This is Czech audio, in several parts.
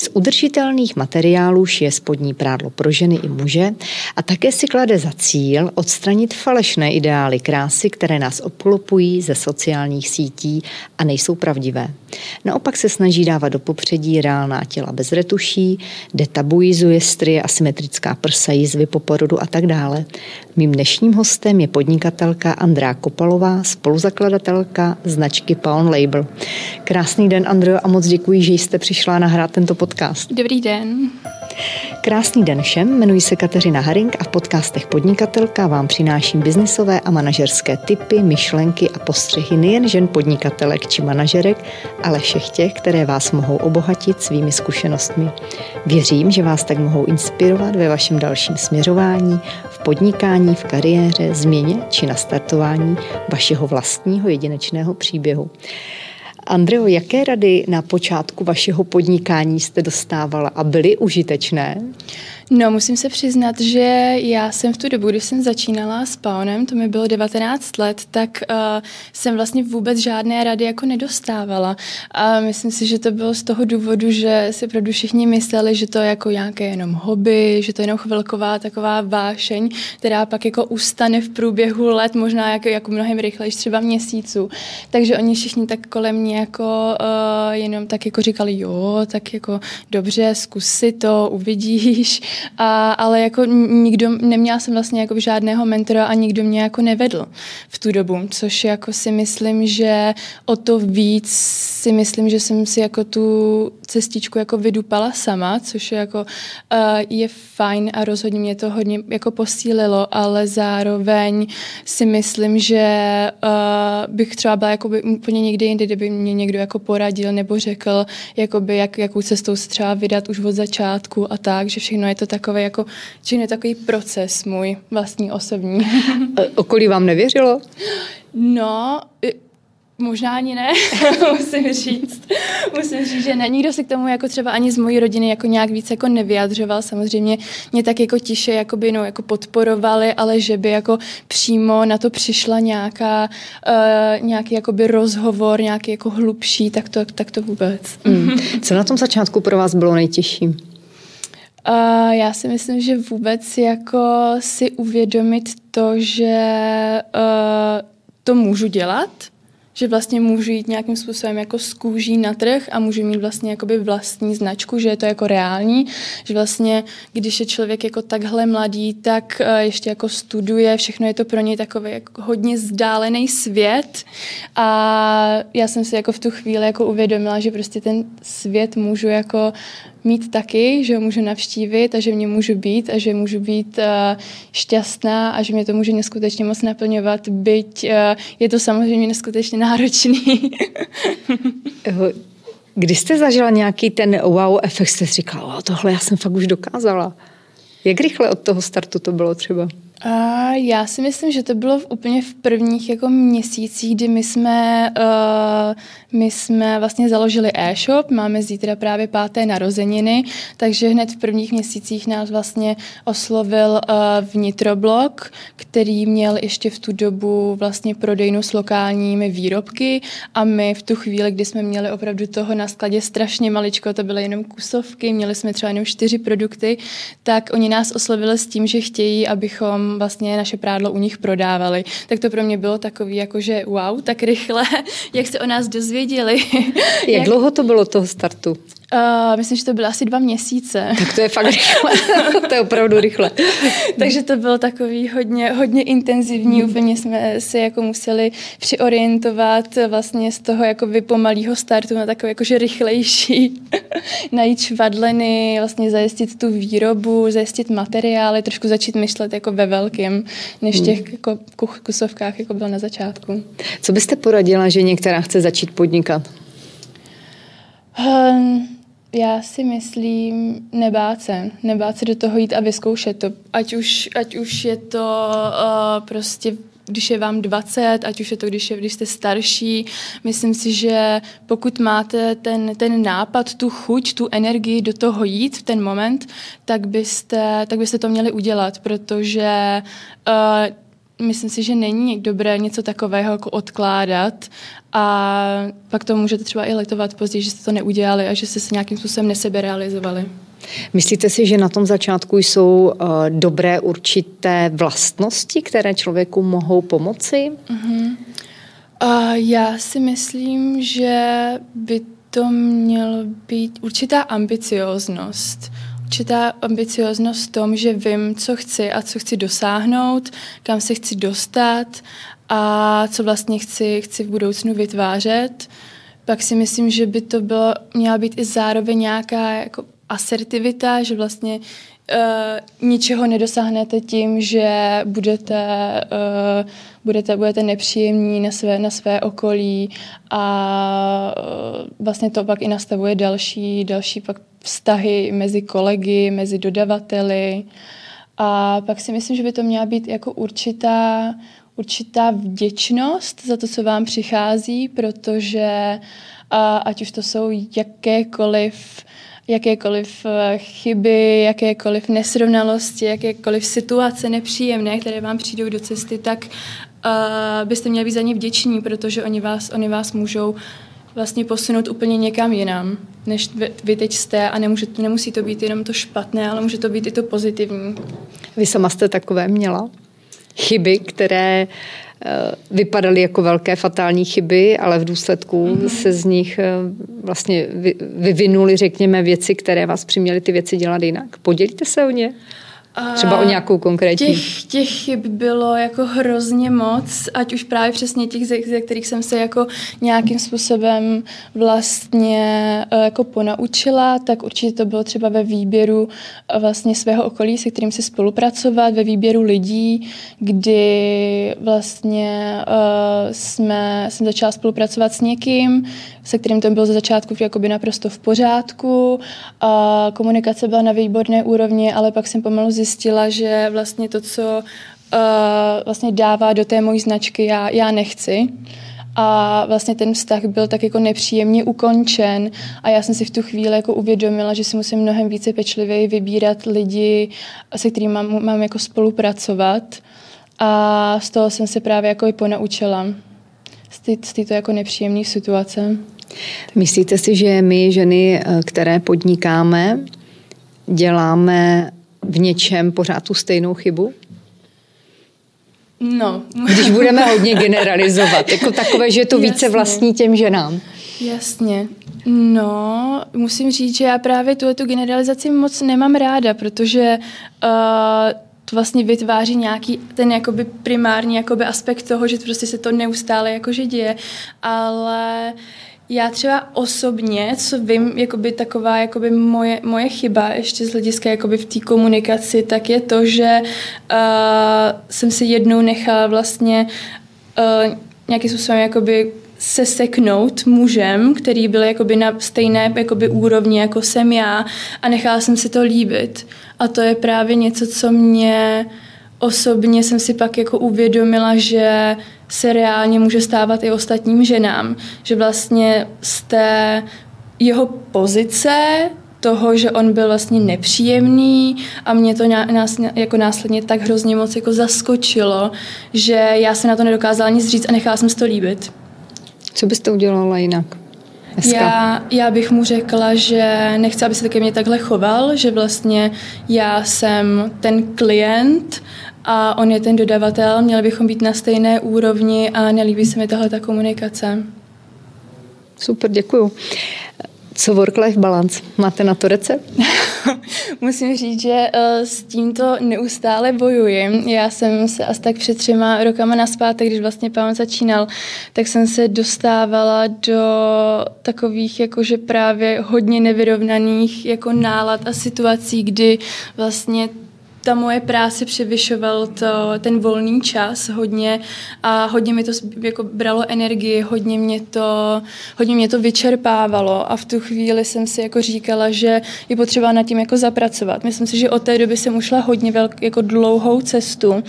Z udržitelných materiálů šije spodní prádlo pro ženy i muže a také si klade za cíl odstranit falešné ideály krásy, které nás obklopují ze sociálních sítí a nejsou pravdivé. Naopak se snaží dávat do popředí reálná těla bez retuší, detabuizuje stry, asymetrická prsa, jizvy po porodu a tak dále. Mým dnešním hostem je podnikatelka Andrá Kopalová, spoluzakladatelka značky Pawn Label. Krásný den, Andro, a moc děkuji, že jste přišla nahrát tento podcast. Dobrý den. Krásný den všem, jmenuji se Kateřina Haring a v podcastech Podnikatelka vám přináším biznisové a manažerské typy, myšlenky a postřehy nejen žen podnikatelek či manažerek, ale všech těch, které vás mohou obohatit svými zkušenostmi. Věřím, že vás tak mohou inspirovat ve vašem dalším směřování, v podnikání, v kariéře, změně či nastartování vašeho vlastního jedinečného příběhu. Andreo, jaké rady na počátku vašeho podnikání jste dostávala a byly užitečné? No, musím se přiznat, že já jsem v tu dobu, kdy jsem začínala s Paonem, to mi bylo 19 let, tak uh, jsem vlastně vůbec žádné rady jako nedostávala. A myslím si, že to bylo z toho důvodu, že si opravdu všichni mysleli, že to je jako nějaké jenom hobby, že to je jenom chvilková taková vášeň, která pak jako ustane v průběhu let, možná jako, jako mnohem rychleji, třeba měsíců. Takže oni všichni tak kolem mě jako uh, jenom tak jako říkali, jo, tak jako dobře, zkus si to, uvidíš. A, ale jako nikdo, neměla jsem vlastně jako žádného mentora a nikdo mě jako nevedl v tu dobu, což jako si myslím, že o to víc si myslím, že jsem si jako tu cestičku jako vydupala sama, což je jako uh, je fajn a rozhodně mě to hodně jako posílilo, ale zároveň si myslím, že uh, bych třeba byla jako by úplně někde jinde, kdyby mě někdo jako poradil nebo řekl, jakoby jak, jakou cestou se třeba vydat už od začátku a tak, že všechno je to takový jako, je takový proces můj vlastní osobní. Okolí vám nevěřilo? No, Možná ani ne, musím říct. Musím říct, že ne. Nikdo se k tomu jako třeba ani z mojí rodiny jako nějak víc jako nevyjadřoval. Samozřejmě mě tak jako tiše jako by, no, jako podporovali, ale že by jako přímo na to přišla nějaká, uh, nějaký jakoby rozhovor, nějaký jako hlubší, tak to, tak to vůbec. Mm. Co na tom začátku pro vás bylo nejtěžší? Uh, já si myslím, že vůbec jako si uvědomit to, že uh, to můžu dělat, že vlastně můžu jít nějakým způsobem jako z kůží na trh a můžu mít vlastně jakoby vlastní značku, že je to jako reální, že vlastně, když je člověk jako takhle mladý, tak uh, ještě jako studuje, všechno je to pro něj takový jako hodně vzdálený svět. A já jsem si jako v tu chvíli jako uvědomila, že prostě ten svět můžu jako mít taky, že ho můžu navštívit a že mě můžu být a že můžu být uh, šťastná a že mě to může neskutečně moc naplňovat, byť uh, je to samozřejmě neskutečně náročný. Kdy jste zažila nějaký ten wow efekt, jste říkala, oh, tohle já jsem fakt už dokázala. Jak rychle od toho startu to bylo třeba? A já si myslím, že to bylo v, úplně v prvních jako měsících, kdy my jsme, uh, my jsme vlastně založili e-shop, máme zítra právě páté narozeniny, takže hned v prvních měsících nás vlastně oslovil uh, vnitroblog, který měl ještě v tu dobu vlastně prodejnu s lokálními výrobky. A my v tu chvíli, kdy jsme měli opravdu toho na skladě strašně maličko, to byly jenom kusovky, měli jsme třeba jenom čtyři produkty, tak oni nás oslovili s tím, že chtějí, abychom vlastně naše prádlo u nich prodávali. Tak to pro mě bylo takový, jako že wow, tak rychle, jak se o nás dozvěděli. Jak, jak dlouho to bylo toho startu? Uh, myslím, že to bylo asi dva měsíce. Tak to je fakt rychle. to je opravdu rychle. Takže to bylo takový hodně, hodně intenzivní. Mm. Úplně jsme se jako museli přiorientovat vlastně z toho jako pomalého startu na takový jakože rychlejší. Najít švadleny, vlastně zajistit tu výrobu, zajistit materiály, trošku začít myšlet jako ve velkém, než v těch mm. jako kusovkách, jako bylo na začátku. Co byste poradila, že některá chce začít podnikat? Um, já si myslím, nebát se. Nebát se do toho jít a vyzkoušet to. Ať už, ať už je to uh, prostě když je vám 20, ať už je to, když, je, když jste starší. Myslím si, že pokud máte ten, ten nápad, tu chuť, tu energii do toho jít v ten moment, tak byste, tak byste to měli udělat, protože uh, myslím si, že není dobré něco takového jako odkládat a pak to můžete třeba i letovat později, že jste to neudělali a že jste se nějakým způsobem neseberealizovali. Myslíte si, že na tom začátku jsou uh, dobré určité vlastnosti, které člověku mohou pomoci? Uh-huh. Uh, já si myslím, že by to mělo být určitá ambicioznost. Určitá ambicioznost v tom, že vím, co chci a co chci dosáhnout, kam se chci dostat a co vlastně chci, chci v budoucnu vytvářet. Pak si myslím, že by to bylo, měla být i zároveň nějaká jako asertivita, že vlastně uh, ničeho nedosáhnete tím, že budete, uh, budete, budete nepříjemní na své, na své okolí a uh, vlastně to pak i nastavuje další, další pak vztahy mezi kolegy, mezi dodavateli. A pak si myslím, že by to měla být jako určitá, určitá vděčnost za to, co vám přichází, protože a ať už to jsou jakékoliv jakékoliv eh, chyby, jakékoliv nesrovnalosti, jakékoliv situace nepříjemné, které vám přijdou do cesty, tak uh, byste měli být za ně vděční, protože oni vás, oni vás můžou vlastně posunout úplně někam jinam, než vy teď jste a nemůže, nemusí to být jenom to špatné, ale může to být i to pozitivní. Vy sama jste takové měla? Chyby, které uh, vypadaly jako velké fatální chyby, ale v důsledku mm-hmm. se z nich eh, vlastně vyvinuly, řekněme, věci, které vás přiměly ty věci dělat jinak. Podělíte se o ně? Třeba o nějakou konkrétní. Těch, těch chyb bylo jako hrozně moc, ať už právě přesně těch, ze, ze kterých jsem se jako nějakým způsobem vlastně eh, jako ponaučila, tak určitě to bylo třeba ve výběru eh, vlastně svého okolí, se kterým si spolupracovat, ve výběru lidí, kdy vlastně uh, jsme, jsem začala spolupracovat s někým, se kterým to bylo ze začátku jakoby naprosto v pořádku. A komunikace byla na výborné úrovni, ale pak jsem pomalu zjistila, že vlastně to, co uh, vlastně dává do té mojí značky, já, já nechci. A vlastně ten vztah byl tak jako nepříjemně ukončen a já jsem si v tu chvíli jako uvědomila, že si musím mnohem více pečlivěji vybírat lidi, se kterými mám, mám jako spolupracovat. A z toho jsem se právě jako i ponaučila z této jako nepříjemné situace. Myslíte si, že my ženy, eh, které podnikáme, děláme v něčem pořád tu stejnou chybu? No. Když budeme hodně generalizovat, jako takové, že je to Jasně. více vlastní těm ženám. Jasně. No, musím říct, že já právě tuhle tu generalizaci moc nemám ráda, protože uh, to vlastně vytváří nějaký ten jakoby primární jakoby aspekt toho, že prostě se to neustále jakože děje, ale já třeba osobně, co vím, jakoby taková jakoby moje, moje chyba ještě z hlediska jakoby v té komunikaci, tak je to, že uh, jsem si jednou nechala vlastně uh, nějakým způsobem jakoby se seknout mužem, který byl jakoby na stejné jakoby úrovni, jako jsem já a nechala jsem si to líbit. A to je právě něco, co mě osobně jsem si pak jako uvědomila, že se reálně může stávat i ostatním ženám. Že vlastně z té jeho pozice toho, že on byl vlastně nepříjemný a mě to nás, jako následně tak hrozně moc jako zaskočilo, že já se na to nedokázala nic říct a nechala jsem si to líbit. Co byste udělala jinak? Já, já bych mu řekla, že nechci, aby se ke mně takhle choval, že vlastně já jsem ten klient a on je ten dodavatel, měli bychom být na stejné úrovni a nelíbí se mi tahle ta komunikace. Super, děkuju. Co work-life balance? Máte na to recept? Musím říct, že uh, s tímto neustále bojuji. Já jsem se asi tak před třema rokama naspátek, když vlastně pán začínal, tak jsem se dostávala do takových jakože právě hodně nevyrovnaných jako nálad a situací, kdy vlastně ta moje práce převyšoval to, ten volný čas hodně a hodně mi to jako bralo energii, hodně mě, to, hodně mě to vyčerpávalo a v tu chvíli jsem si jako říkala, že je potřeba nad tím jako zapracovat. Myslím si, že od té doby jsem ušla hodně velk, jako dlouhou cestu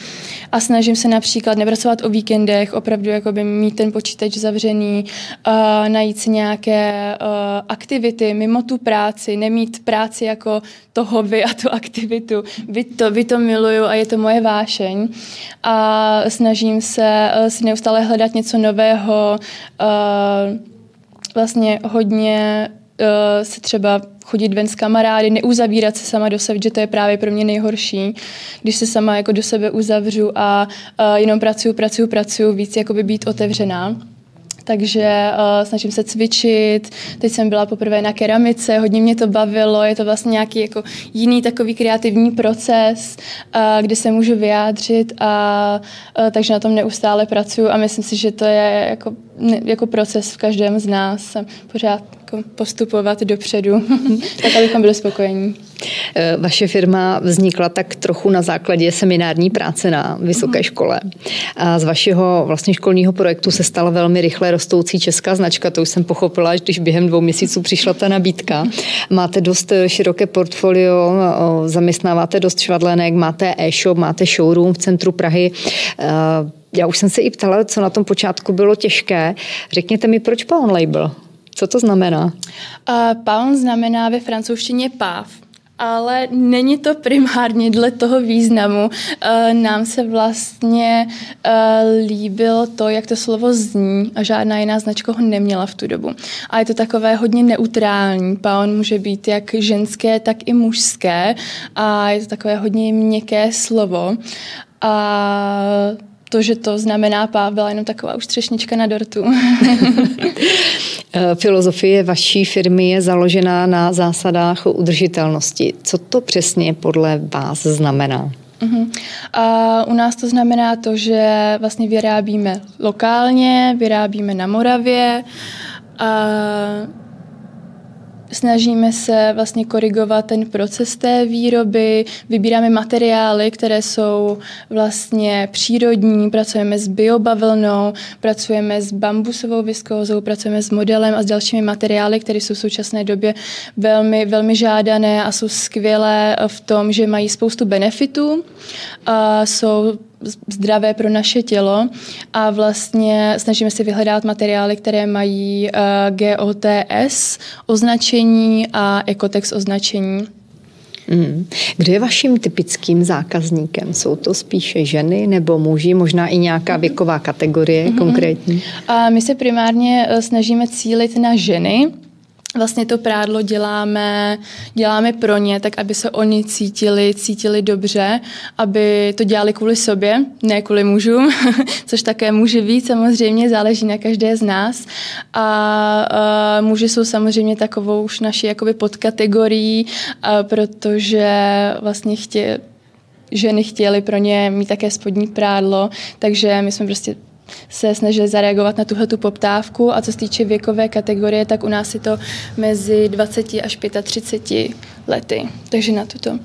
a snažím se například nepracovat o víkendech, opravdu jako by mít ten počítač zavřený, uh, najít si nějaké uh, aktivity mimo tu práci, nemít práci jako to hobby a tu aktivitu, to, by to miluju a je to moje vášeň. A snažím se uh, si neustále hledat něco nového, uh, vlastně hodně uh, se třeba chodit ven s kamarády, neuzavírat se sama do sebe, že to je právě pro mě nejhorší, když se sama jako do sebe uzavřu a uh, jenom pracuju, pracuju, pracuju, víc jakoby být otevřená takže uh, snažím se cvičit. Teď jsem byla poprvé na keramice, hodně mě to bavilo, je to vlastně nějaký jako jiný takový kreativní proces, uh, kde se můžu vyjádřit a uh, takže na tom neustále pracuji a myslím si, že to je jako, jako proces v každém z nás pořád jako postupovat dopředu, tak abychom byli spokojení. Eh, vaše firma vznikla tak trochu na základě seminární práce na vysoké škole. A z vašeho vlastně školního projektu se stala velmi rychle rostoucí česká značka. To už jsem pochopila, když během dvou měsíců přišla ta nabídka. Máte dost eh, široké portfolio, zaměstnáváte dost švadlenek, máte e-shop, máte showroom v centru Prahy. Eh, já už jsem se i ptala, co na tom počátku bylo těžké. Řekněte mi, proč Pawn Label? Co to znamená? Uh, pound znamená ve francouzštině páv ale není to primárně dle toho významu. Uh, nám se vlastně uh, líbilo to, jak to slovo zní a žádná jiná značka ho neměla v tu dobu. A je to takové hodně neutrální. Paon může být jak ženské, tak i mužské a je to takové hodně měkké slovo. A to, že to znamená páv, byla jenom taková už třešnička na dortu. Eh, filozofie vaší firmy je založená na zásadách udržitelnosti. Co to přesně podle vás znamená? Uh-huh. A u nás to znamená to, že vlastně vyrábíme lokálně, vyrábíme na Moravě, a Snažíme se vlastně korigovat ten proces té výroby, vybíráme materiály, které jsou vlastně přírodní, pracujeme s biobavlnou, pracujeme s bambusovou viskózou, pracujeme s modelem a s dalšími materiály, které jsou v současné době velmi, velmi žádané a jsou skvělé v tom, že mají spoustu benefitů, a jsou zdravé pro naše tělo a vlastně snažíme se vyhledat materiály, které mají uh, eh, GOTS označení a Ecotex označení. Mm. Kdo je vaším typickým zákazníkem? Jsou to spíše ženy nebo muži, možná i nějaká mhm. věková kategorie mm-hmm. konkrétní? A my se primárně eh, snažíme cílit na ženy, vlastně to prádlo děláme, děláme pro ně, tak aby se oni cítili, cítili dobře, aby to dělali kvůli sobě, ne kvůli mužům, což také může být samozřejmě, záleží na každé z nás. A, a muži jsou samozřejmě takovou už naší jakoby podkategorií, a, protože vlastně chtě, ženy chtěly pro ně mít také spodní prádlo, takže my jsme prostě se snažili zareagovat na tuhle poptávku a co se týče věkové kategorie, tak u nás je to mezi 20 až 35 lety. Takže na tuto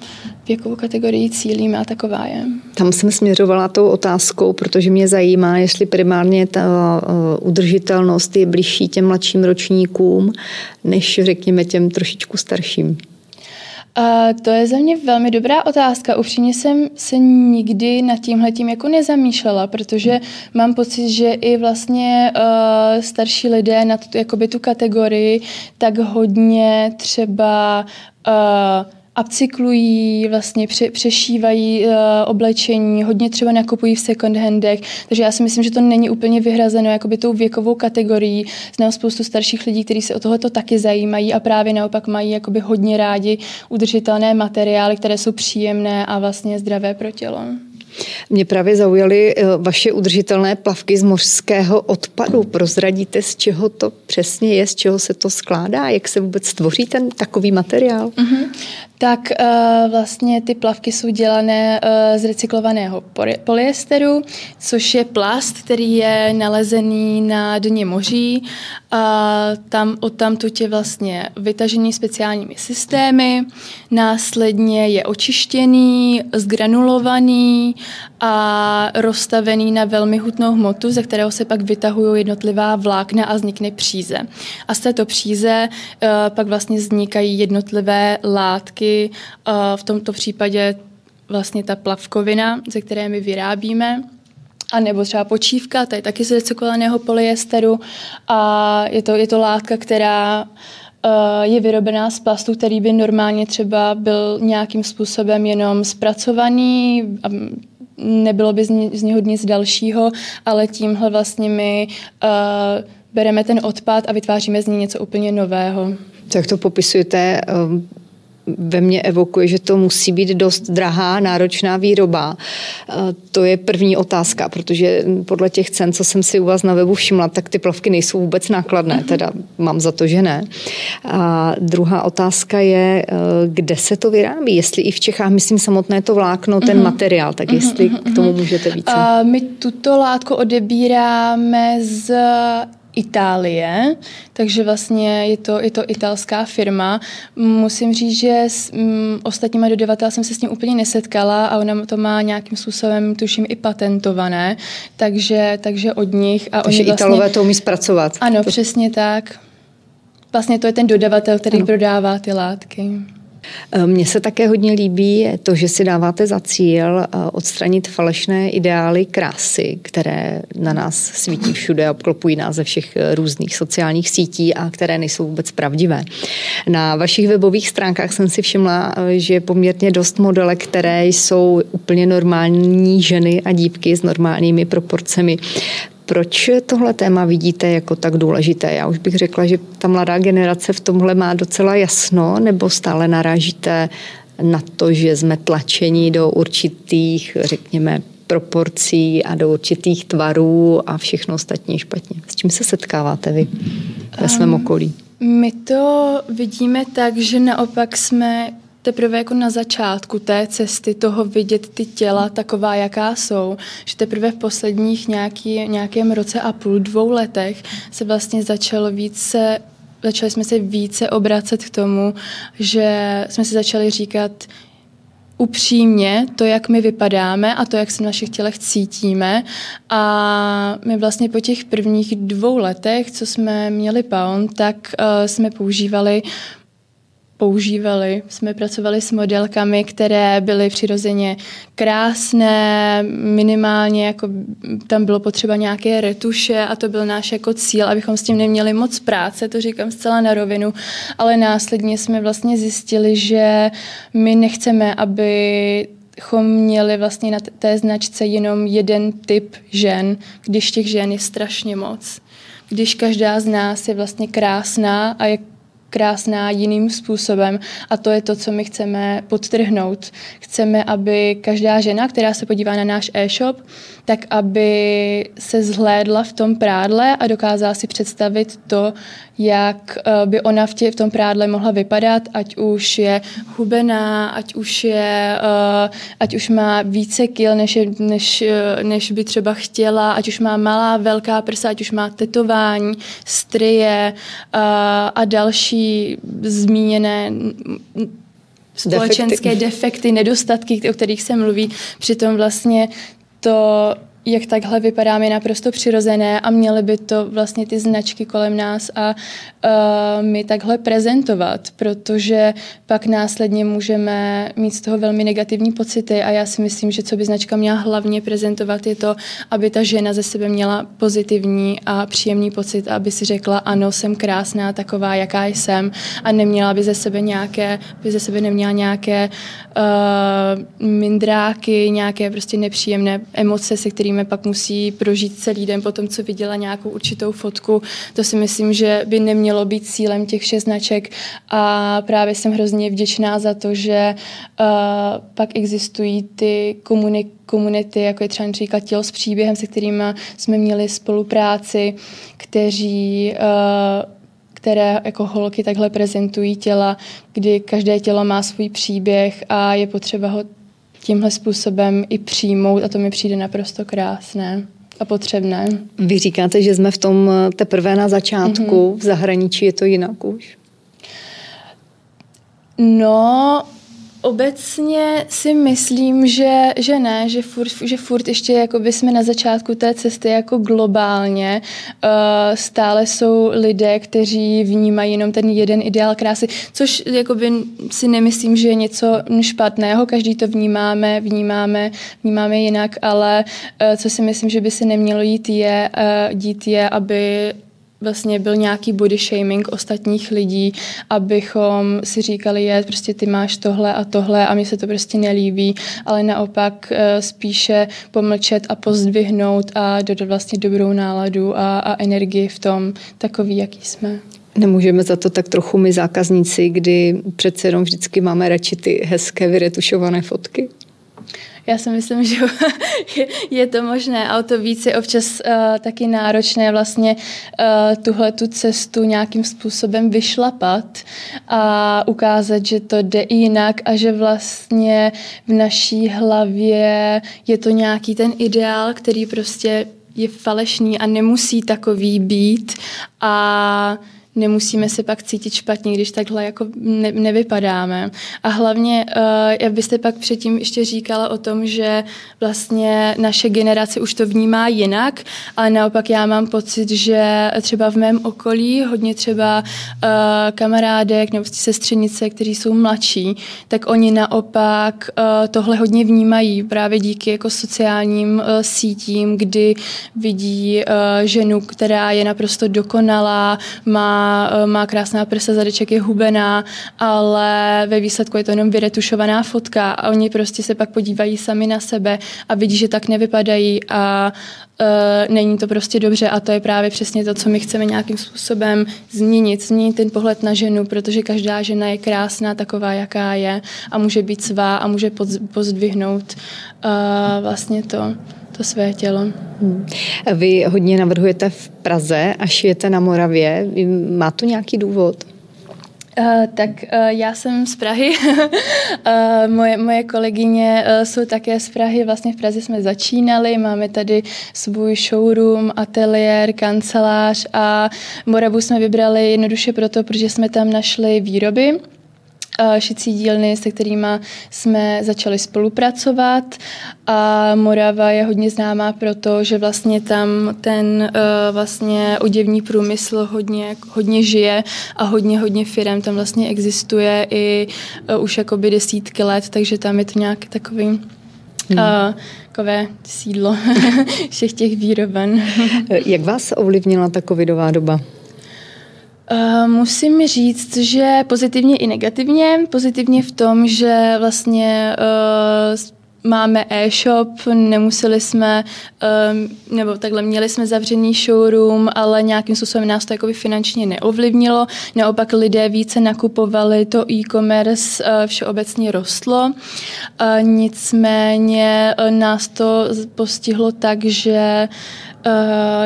věkovou kategorii cílíme a taková je. Tam jsem směřovala tou otázkou, protože mě zajímá, jestli primárně ta uh, udržitelnost je blížší těm mladším ročníkům, než řekněme těm trošičku starším. A to je za mě velmi dobrá otázka. Upřímně jsem se nikdy nad tímhletím jako nezamýšlela, protože mám pocit, že i vlastně uh, starší lidé na tu, jakoby tu kategorii tak hodně třeba uh, upcyklují, vlastně pře- přešívají uh, oblečení, hodně třeba nakupují v second handech, takže já si myslím, že to není úplně vyhrazeno jakoby tou věkovou kategorií. Znám spoustu starších lidí, kteří se o tohoto taky zajímají a právě naopak mají jakoby hodně rádi udržitelné materiály, které jsou příjemné a vlastně zdravé pro tělo. Mě právě zaujaly eh, vaše udržitelné plavky z mořského odpadu. Prozradíte, z čeho to přesně je, z čeho se to skládá, jak se vůbec tvoří ten takový materiál? Uh-huh. Tak uh, vlastně ty plavky jsou dělané uh, z recyklovaného polyesteru, což je plast, který je nalezený na dně moří. A tam odtamtud je vlastně vytažený speciálními systémy, následně je očištěný, zgranulovaný a rozstavený na velmi hutnou hmotu, ze kterého se pak vytahují jednotlivá vlákna a vznikne příze. A z této příze uh, pak vlastně vznikají jednotlivé látky, uh, v tomto případě vlastně ta plavkovina, ze které my vyrábíme, a nebo třeba počívka, to je taky z recyklovaného polyesteru a je to, je to látka, která je vyrobená z plastu, který by normálně třeba byl nějakým způsobem jenom zpracovaný, nebylo by z, ně, z něho nic dalšího, ale tímhle vlastně my uh, bereme ten odpad a vytváříme z něj něco úplně nového. Tak to popisujete um ve mně evokuje, že to musí být dost drahá, náročná výroba. To je první otázka, protože podle těch cen, co jsem si u vás na webu všimla, tak ty plavky nejsou vůbec nákladné, mhm. teda mám za to, že ne. A druhá otázka je, eh, kde se to vyrábí, jestli i v Čechách, myslím samotné to vlákno, ten mhm. materiál, tak mhm, jestli k tomu můžete více. My tuto látku odebíráme z Itálie, takže vlastně je to, je to italská firma. Musím říct, že s m, ostatníma dodavatel jsem se s ním úplně nesetkala a ona to má nějakým způsobem, tuším, i patentované, takže, takže od nich. A takže oni vlastně, Italové to umí zpracovat. Ano, to... přesně tak. Vlastně to je ten dodavatel, který ano. prodává ty látky. Eh, mně se také hodně líbí to, že si dáváte za cíl eh, odstranit falešné ideály krásy, které na nás svítí všude a obklopují nás ze všech eh, různých sociálních sítí a které nejsou vůbec pravdivé. Na vašich webových stránkách jsem si všimla, že je poměrně dost modelek, které jsou úplně normální ženy a dívky s normálními proporcemi. Proč tohle téma vidíte jako tak důležité? Já už bych řekla, že ta mladá generace v tomhle má docela jasno, nebo stále narážíte na to, že jsme tlačeni do určitých, řekněme, proporcí a do určitých tvarů a všechno ostatní špatně. S čím se setkáváte vy ve svém okolí? My to vidíme tak, že naopak jsme teprve jako na začátku té cesty toho vidět ty těla taková, jaká jsou, že teprve v posledních nějaký, nějakém roce a půl, dvou letech se vlastně začalo více začali jsme se více obracet k tomu, že jsme si začali říkat upřímně to, jak my vypadáme a to, jak se v našich tělech cítíme. A my vlastně po těch prvních dvou letech, co jsme měli Pound, tak uh, jsme používali používali. Jsme pracovali s modelkami, které byly přirozeně krásné, minimálně jako tam bylo potřeba nějaké retuše a to byl náš jako cíl, abychom s tím neměli moc práce, to říkám zcela na rovinu, ale následně jsme vlastně zjistili, že my nechceme, aby chom měli vlastně na té značce jenom jeden typ žen, když těch žen je strašně moc. Když každá z nás je vlastně krásná a je krásná jiným způsobem a to je to, co my chceme podtrhnout. Chceme, aby každá žena, která se podívá na náš e-shop, tak aby se zhlédla v tom prádle a dokázala si představit to, jak eh, by ona v, tě, v tom prádle mohla vypadat, ať už je hubená, ať už, je, eh, ať už má více kil, než, je, než, eh, než by třeba chtěla, ať už má malá, velká prsa, ať už má tetování, strie a další zmíněné společenské defekty. defekty, nedostatky, o kterých se mluví. Přitom vlastně to jak takhle vypadáme, je naprosto přirozené a měly by to vlastně ty značky kolem nás a uh, my takhle prezentovat, protože pak následně můžeme mít z toho velmi negativní pocity a já si myslím, že co by značka měla hlavně prezentovat je to, aby ta žena ze sebe měla pozitivní a příjemný pocit, aby si řekla, ano, jsem krásná, taková, jaká jsem a neměla by ze sebe nějaké, by ze sebe neměla nějaké uh, mindráky, nějaké prostě nepříjemné emoce, se kterými kterými pak musí prožít celý den po tom, co viděla nějakou určitou fotku. To si myslím, že by nemělo být cílem těch všech značek a právě jsem hrozně vděčná za to, že uh, pak existují ty komunik komunity, jako je třeba například tělo s příběhem, se kterými jsme měli spolupráci, kteří uh, které jako holky takhle prezentují těla, kdy každé tělo má svůj příběh a je potřeba ho tímhle způsobem i přijmout a to mi přijde naprosto krásné a potřebné. Vy říkáte, že jsme v tom teprve na začátku, mm-hmm. v zahraničí je to jinak už? No, Obecně si myslím, že, že ne, že furt, že furt ještě jakoby jsme na začátku té cesty jako globálně. Uh, stále jsou lidé, kteří vnímají jenom ten jeden ideál krásy, což jakoby si nemyslím, že je něco špatného, každý to vnímáme, vnímáme, vnímáme jinak, ale uh, co si myslím, že by se nemělo jít je, uh, dít je, aby vlastně byl nějaký body shaming ostatních lidí, abychom si říkali, je, prostě ty máš tohle a tohle a mi se to prostě nelíbí, ale naopak uh, spíše pomlčet a pozdvihnout a dodat vlastně dobrou náladu a, a energii v tom takový, jaký jsme. Nemůžeme za to tak trochu my zákazníci, kdy přece jenom vždycky máme radši ty hezké vyretušované fotky? Já si myslím, že je to možné, ale to víc je občas uh, taky náročné vlastně uh, tuhle tu cestu nějakým způsobem vyšlapat a ukázat, že to jde jinak a že vlastně v naší hlavě je to nějaký ten ideál, který prostě je falešný a nemusí takový být. A nemusíme se pak cítit špatně, když takhle jako ne, nevypadáme. A hlavně, uh, jak byste pak předtím ještě říkala o tom, že vlastně naše generace už to vnímá jinak, ale naopak já mám pocit, že třeba v mém okolí hodně třeba uh, kamarádek nebo sestřenice, kteří jsou mladší, tak oni naopak uh, tohle hodně vnímají právě díky jako sociálním uh, sítím, kdy vidí uh, ženu, která je naprosto dokonalá, má Eh, má, krásná prsa, zadeček je hubená, ale ve výsledku je to jenom vyretušovaná fotka a oni prostě se pak podívají sami na sebe a vidí, že tak nevypadají a uh, není to prostě dobře a to je právě přesně to, co my chceme nějakým způsobem změnit, změnit ten pohled na ženu, protože každá žena je krásná taková, jaká je a může být svá a může pozdvihnout uh, vlastně to to své tělo. Hmm. Vy hodně navrhujete v Praze a šijete na Moravě. Má to nějaký důvod? Uh, tak uh, já jsem z Prahy, uh, moje, moje kolegyně uh, jsou také z Prahy, vlastně v Praze jsme začínali, máme tady svůj showroom, ateliér, kancelář a Moravu jsme vybrali jednoduše proto, protože jsme tam našli výroby, šicí dílny, se kterými jsme začali spolupracovat a Morava je hodně známá proto, že vlastně tam ten uh, vlastně oděvní průmysl hodně, hodně žije a hodně, hodně firm tam vlastně existuje i uh, už jakoby desítky let, takže tam je to nějaký takový hmm. uh, takové sídlo všech těch výroben. Jak vás ovlivnila ta covidová doba? Uh, musím říct, že pozitivně i negativně. Pozitivně v tom, že vlastně uh, máme e-shop, nemuseli jsme, um, nebo takhle měli jsme zavřený showroom, ale nějakým způsobem nás to finančně neovlivnilo. Naopak lidé více nakupovali, to e-commerce uh, všeobecně rostlo. Uh, nicméně uh, nás to postihlo tak, že uh,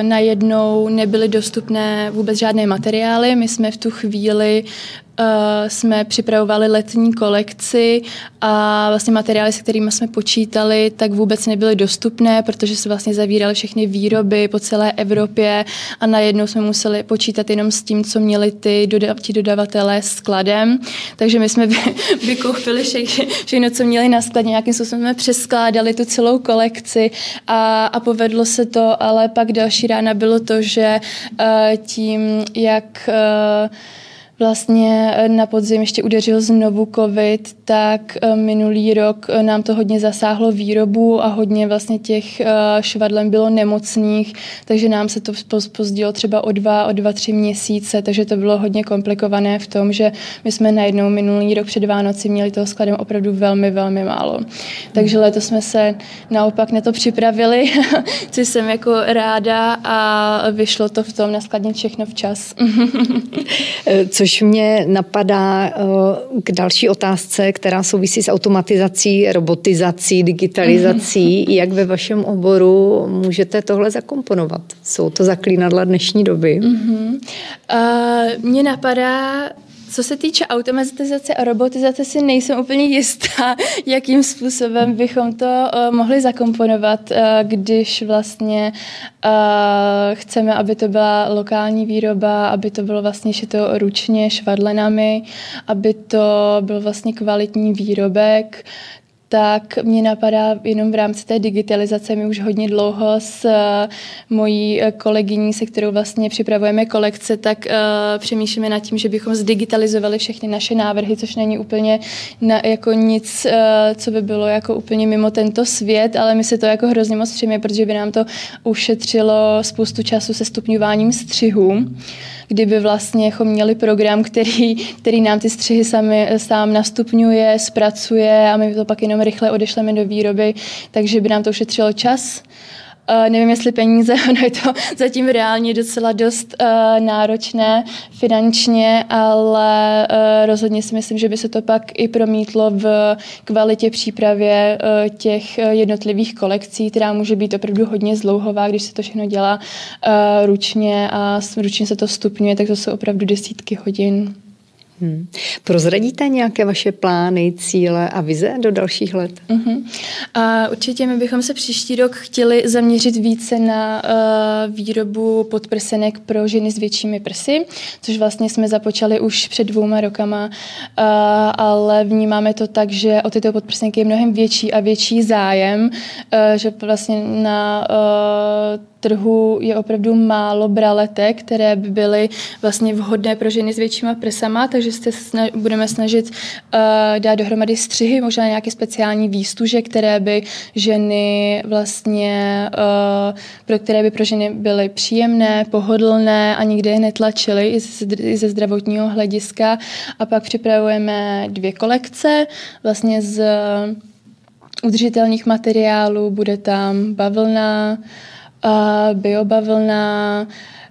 najednou nebyly dostupné vůbec žádné materiály. My jsme v tu chvíli jsme připravovali letní kolekci a vlastně materiály, se kterými jsme počítali, tak vůbec nebyly dostupné, protože se vlastně zavíraly všechny výroby po celé Evropě a najednou jsme museli počítat jenom s tím, co měli ty doda- ti dodavatelé skladem. Takže my jsme vy- vykoupili vše- všechno, co měli na skladě, nějakým způsobem jsme přeskládali tu celou kolekci a, a povedlo se to, ale pak další rána bylo to, že uh, tím, jak uh, vlastně eh, na podzim ještě udeřil znovu covid, tak eh, minulý rok eh, nám to hodně zasáhlo výrobu a hodně vlastně těch švadlem bylo nemocných, takže nám se to pozdilo třeba o dva, o dva, tři měsíce, takže to bylo hodně komplikované v tom, že my jsme najednou minulý rok před Vánoci měli toho skladem opravdu velmi, velmi málo. Takže letos jsme se naopak na to připravili, což jsem jako ráda a vyšlo to v tom naskladnit všechno včas. Což což mě napadá eh, k další otázce, která souvisí s automatizací, robotizací, digitalizací. Mm-hmm. Jak ve vašem oboru můžete tohle zakomponovat? Jsou to zaklínadla dnešní doby? Mm-hmm. Uh, mně napadá co se týče automatizace a robotizace, si nejsem úplně jistá, jakým způsobem bychom to uh, mohli zakomponovat, uh, když vlastně uh, chceme, aby to byla lokální výroba, aby to bylo vlastně šito ručně švadlenami, aby to byl vlastně kvalitní výrobek, tak mě napadá jenom v rámci té digitalizace. My už hodně dlouho s uh, mojí eh, kolegyní, se kterou vlastně připravujeme kolekce, tak uh, přemýšlíme nad tím, že bychom zdigitalizovali všechny naše návrhy, což není úplně na, jako nic, co by bylo jako úplně mimo tento svět, ale my se to jako hrozně moc přejeme, protože by nám to ušetřilo spoustu času se stupňováním střihů kdyby vlastně jako měli program, který, který nám ty střihy sami, sám nastupňuje, zpracuje a my to pak jenom rychle odešleme do výroby, takže by nám to ušetřilo čas Uh, nevím, jestli peníze, ono je to zatím reálně docela dost uh, náročné finančně, ale uh, rozhodně si myslím, že by se to pak i promítlo v kvalitě přípravě uh, těch jednotlivých kolekcí, která může být opravdu hodně zlouhová, když se to všechno dělá uh, ručně a ručně se to stupňuje, tak to jsou opravdu desítky hodin. Hmm. Prozradíte nějaké vaše plány, cíle a vize do dalších let? Uh-huh. A určitě my bychom se příští rok chtěli zaměřit více na uh, výrobu podprsenek pro ženy s většími prsy, což vlastně jsme započali už před dvouma rokama, uh, ale vnímáme to tak, že o tyto podprsenky je mnohem větší a větší zájem, uh, že vlastně na uh, trhu je opravdu málo braletek, které by byly vlastně vhodné pro ženy s většíma prsama, takže se snaž, budeme snažit uh, dát dohromady střihy, možná nějaké speciální výstuže, které by ženy vlastně, uh, pro které by pro ženy byly příjemné, pohodlné a nikdy je netlačily i ze, i ze zdravotního hlediska. A pak připravujeme dvě kolekce, vlastně z udržitelných materiálů, bude tam bavlna, uh, biobavlna,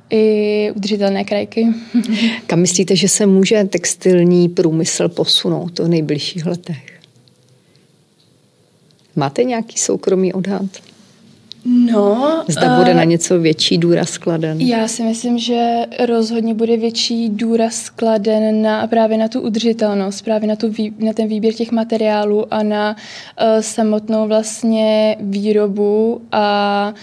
i udržitelné krajky. Kam myslíte, že se může textilní průmysl posunout v nejbližších letech? Máte nějaký soukromý odhad? No. Zda bude na něco větší důraz kladen? Já si myslím, že rozhodně bude větší důraz kladen na, právě na tu udržitelnost, právě na, tu, na ten výběr těch materiálů a na uh, samotnou vlastně výrobu a uh,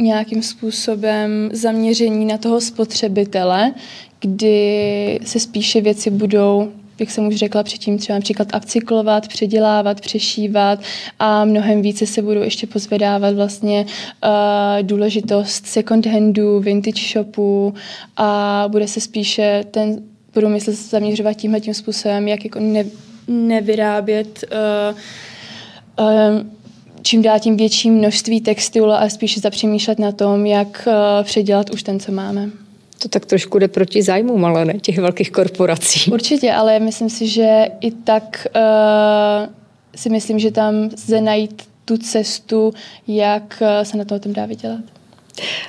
nějakým způsobem zaměření na toho spotřebitele, kdy se spíše věci budou jak jsem už řekla předtím, třeba například upcyklovat, předělávat, přešívat a mnohem více se budou ještě pozvedávat vlastně uh, důležitost second handu, vintage shopů a bude se spíše ten průmysl zaměřovat tímhle tím způsobem, jak jako ne, nevyrábět uh, čím dál tím větší množství textilu a spíše zapřemýšlet na tom, jak uh, předělat už ten, co máme. To tak trošku jde proti zájmům, ale ne těch velkých korporací. Určitě, ale myslím si, že i tak uh, si myslím, že tam lze najít tu cestu, jak uh, se na to dá vydělat.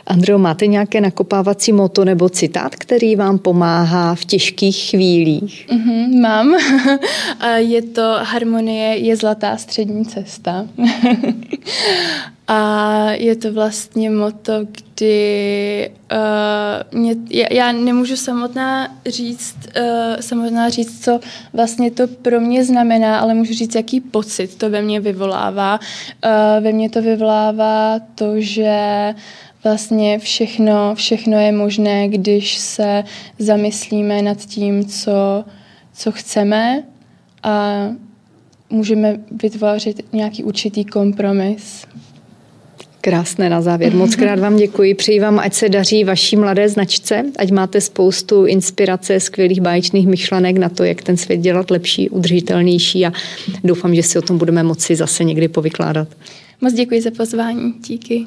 Andreo, máte nějaké nakopávací moto nebo citát, který vám pomáhá v těžkých chvílích? Mm-hmm, mám. je to harmonie je zlatá střední cesta. A je to vlastně moto, kdy uh, mě, já nemůžu samotná říct, uh, samotná říct, co vlastně to pro mě znamená, ale můžu říct, jaký pocit to ve mně vyvolává. Uh, ve mně to vyvolává to, že vlastně všechno, všechno je možné, když se zamyslíme nad tím, co, co chceme a můžeme vytvořit nějaký určitý kompromis. Krásné na závěr. Moc krát vám děkuji. Přeji vám, ať se daří vaší mladé značce, ať máte spoustu inspirace, skvělých báječných myšlenek na to, jak ten svět dělat lepší, udržitelnější a doufám, že si o tom budeme moci zase někdy povykládat. Moc děkuji za pozvání. Díky.